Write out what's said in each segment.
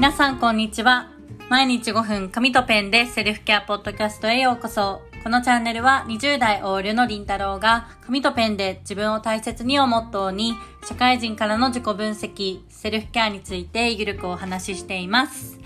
皆さんこんにちは。毎日5分紙とペンでセルフケアポッドキャストへようこそ。このチャンネルは20代オールのりんたろうが紙とペンで自分を大切にをモットーに社会人からの自己分析、セルフケアについてゆるくお話ししています。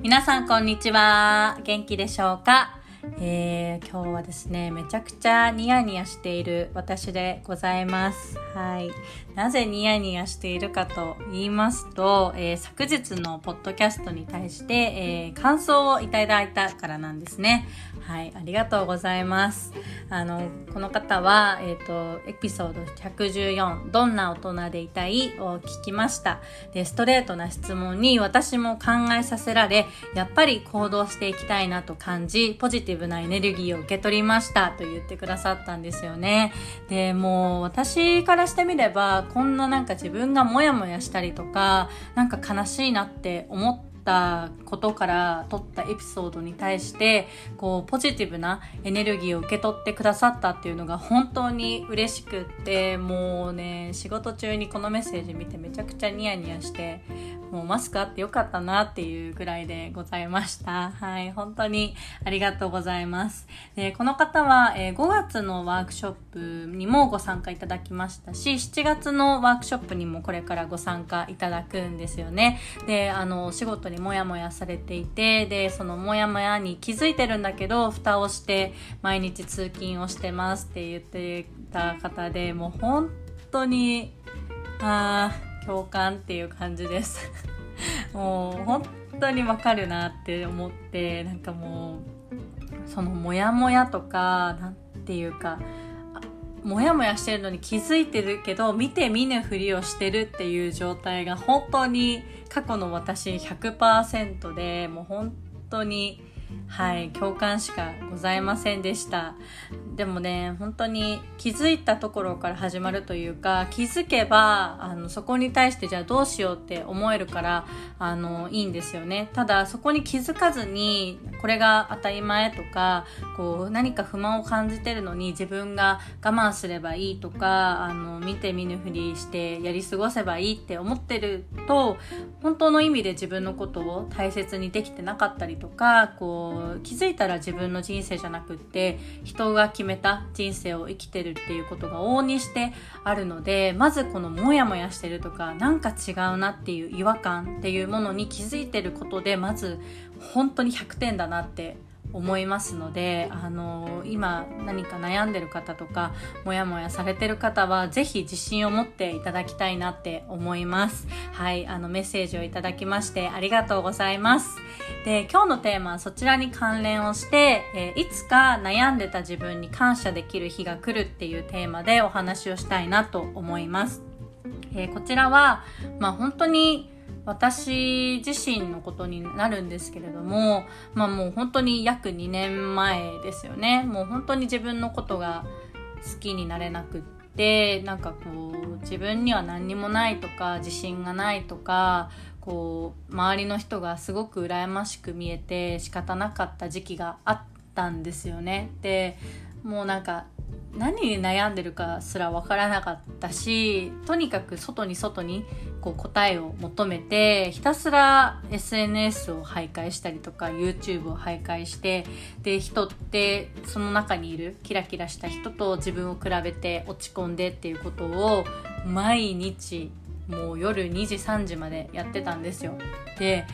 皆さんこんにちは。元気でしょうか？えー、今日はですね、めちゃくちゃニヤニヤしている私でございます。はい。なぜニヤニヤしているかと言いますと、えー、昨日のポッドキャストに対して、えー、感想をいただいたからなんですね。はい、ありがとうございます。あの、この方は、えっ、ー、と、エピソード114、どんな大人でいたい？を聞きました。で、ストレートな質問に私も考えさせられ、やっぱり行動していきたいなと感じ、ポジティブティブなエネルギーを受け取りましたと言ってくださったんですよね。で、もう私からしてみれば、こんななんか自分がモヤモヤしたりとか、なんか悲しいなって思ってったことから取ったエピソードに対してこうポジティブなエネルギーを受け取ってくださったっていうのが本当に嬉しくってもうね仕事中にこのメッセージ見てめちゃくちゃニヤニヤしてもうマスクあってよかったなっていうぐらいでございました。はい、本当にありがとうございます。で、この方は、えー、5月のワークショップにもご参加いただきましたし、7月のワークショップにもこれからご参加いただくんですよね。で、あの、お仕事にモヤモヤされていて、で、そのモヤモヤに気づいてるんだけど、蓋をして毎日通勤をしてますって言ってた方で、もう本当に、あ、共感っていう感じです。もう本当にわかるなって思ってなんかもうそのモヤモヤとかなんていうかモヤモヤしてるのに気づいてるけど見て見ぬふりをしてるっていう状態が本当に過去の私100%でもう本当にはい、共感しかございませんでした。でもね、本当に気づいたところから始まるというか、気づけば、あの、そこに対してじゃあどうしようって思えるから、あの、いいんですよね。ただ、そこに気づかずに、これが当たり前とか、こう、何か不満を感じてるのに自分が我慢すればいいとか、あの、見て見ぬふりしてやり過ごせばいいって思ってると、本当の意味で自分のことを大切にできてなかったりとか、こう、気づいたら自分の人生じゃなくって人が決めた人生を生きてるっていうことが往々にしてあるのでまずこのモヤモヤしてるとかなんか違うなっていう違和感っていうものに気づいてることでまず本当に100点だなって思いますので、あの今何か悩んでる方とか、もやもやされてる方は、ぜひ自信を持っていただきたいなって思います。はい、あのメッセージをいただきましてありがとうございます。で、今日のテーマはそちらに関連をして、えー、いつか悩んでた自分に感謝できる日が来るっていうテーマでお話をしたいなと思います。えー、こちらは、まあ本当に私自身のことになるんですけれども、まあもう本当に約2年前ですよね。もう本当に自分のことが好きになれなくって、なんかこう、自分には何にもないとか、自信がないとか、こう、周りの人がすごく羨ましく見えて仕方なかった時期があったんですよね。で、もうなんか何に悩んでるかすら分からなかったしとにかく外に外にこう答えを求めてひたすら SNS を徘徊したりとか YouTube を徘徊してで人ってその中にいるキラキラした人と自分を比べて落ち込んでっていうことを毎日もう夜2時3時までやってたんですよ。で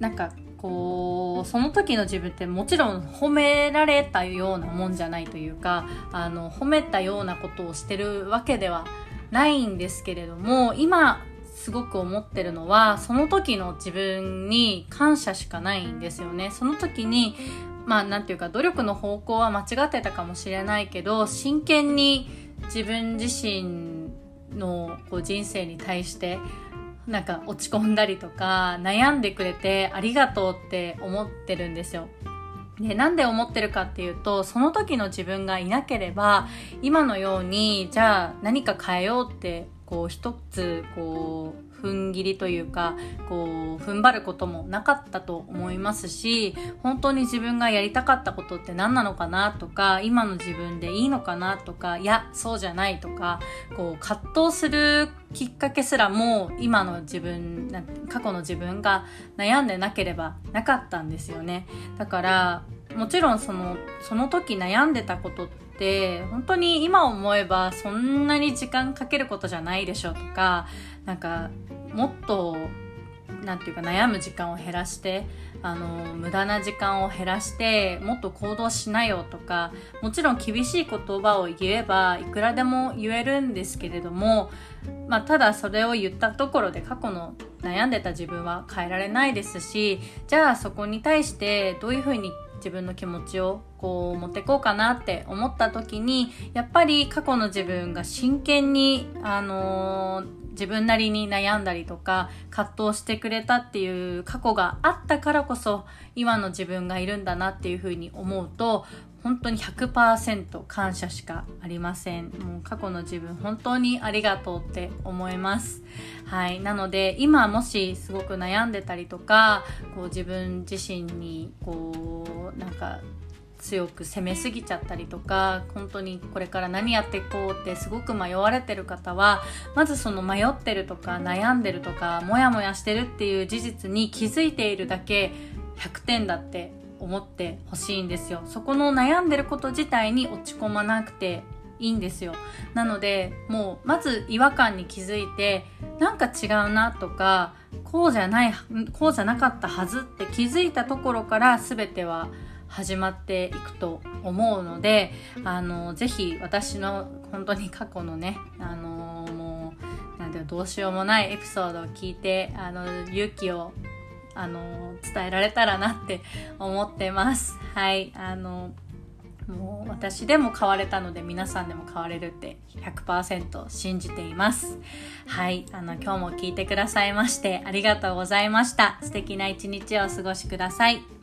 なんかこうその時の自分ってもちろん褒められたようなもんじゃないというかあの褒めたようなことをしてるわけではないんですけれども今すごく思ってるのはその時の自分に感謝しかないんですよねその時にまあなんていうか努力の方向は間違ってたかもしれないけど真剣に自分自身のこう人生に対してなんか落ち込んだりとか悩んでくれてありがとうって思ってるんですよ。で、なんで思ってるかっていうと、その時の自分がいなければ、今のように、じゃあ何か変えようって、こう一つ、こう、踏ん切りというかこう踏ん張ることもなかったと思いますし本当に自分がやりたかったことって何なのかなとか今の自分でいいのかなとかいやそうじゃないとかこう葛藤するきっかけすらも今の自分過去の自分が悩んでなければなかったんですよね。だからもちろんそのその時悩んでたことって本当に今思えばそんなに時間かけることじゃないでしょとかなんかもっとなんていうか悩む時間を減らしてあの無駄な時間を減らしてもっと行動しなよとかもちろん厳しい言葉を言えばいくらでも言えるんですけれども、まあ、ただそれを言ったところで過去の悩んでた自分は変えられないですしじゃあそこに対してどういうふうに自分の気持ちをこう持っていこうかなって思った時にやっぱり過去の自分が真剣にあのー自分なりに悩んだりとか葛藤してくれたっていう過去があったからこそ今の自分がいるんだなっていうふうに思うと本当に100%感謝しかありません。もう過去の自分本当にありがとうって思います。はい。なので今もしすごく悩んでたりとかこう自分自身にこうなんか強く攻めすぎちゃったりとか本当にこれから何やっていこうってすごく迷われてる方はまずその迷ってるとか悩んでるとかモヤモヤしてるっていう事実に気づいているだけ100点だって思ってほしいんですよ。そこの悩んでること自体に落ち込まなくていいんですよ。なのでもうまず違和感に気づいてなんか違うなとかこうじゃないこうじゃなかったはずって気づいたところから全ては始まっていくと思うのであのぜひ私の本当に過去のねあのもうなんていうどうしようもないエピソードを聞いてあの勇気をあの伝えられたらなって 思ってますはいあのもう私でも変われたので皆さんでも変われるって100%信じています。はい。あの、今日も聞いてくださいましてありがとうございました。素敵な一日をお過ごしください。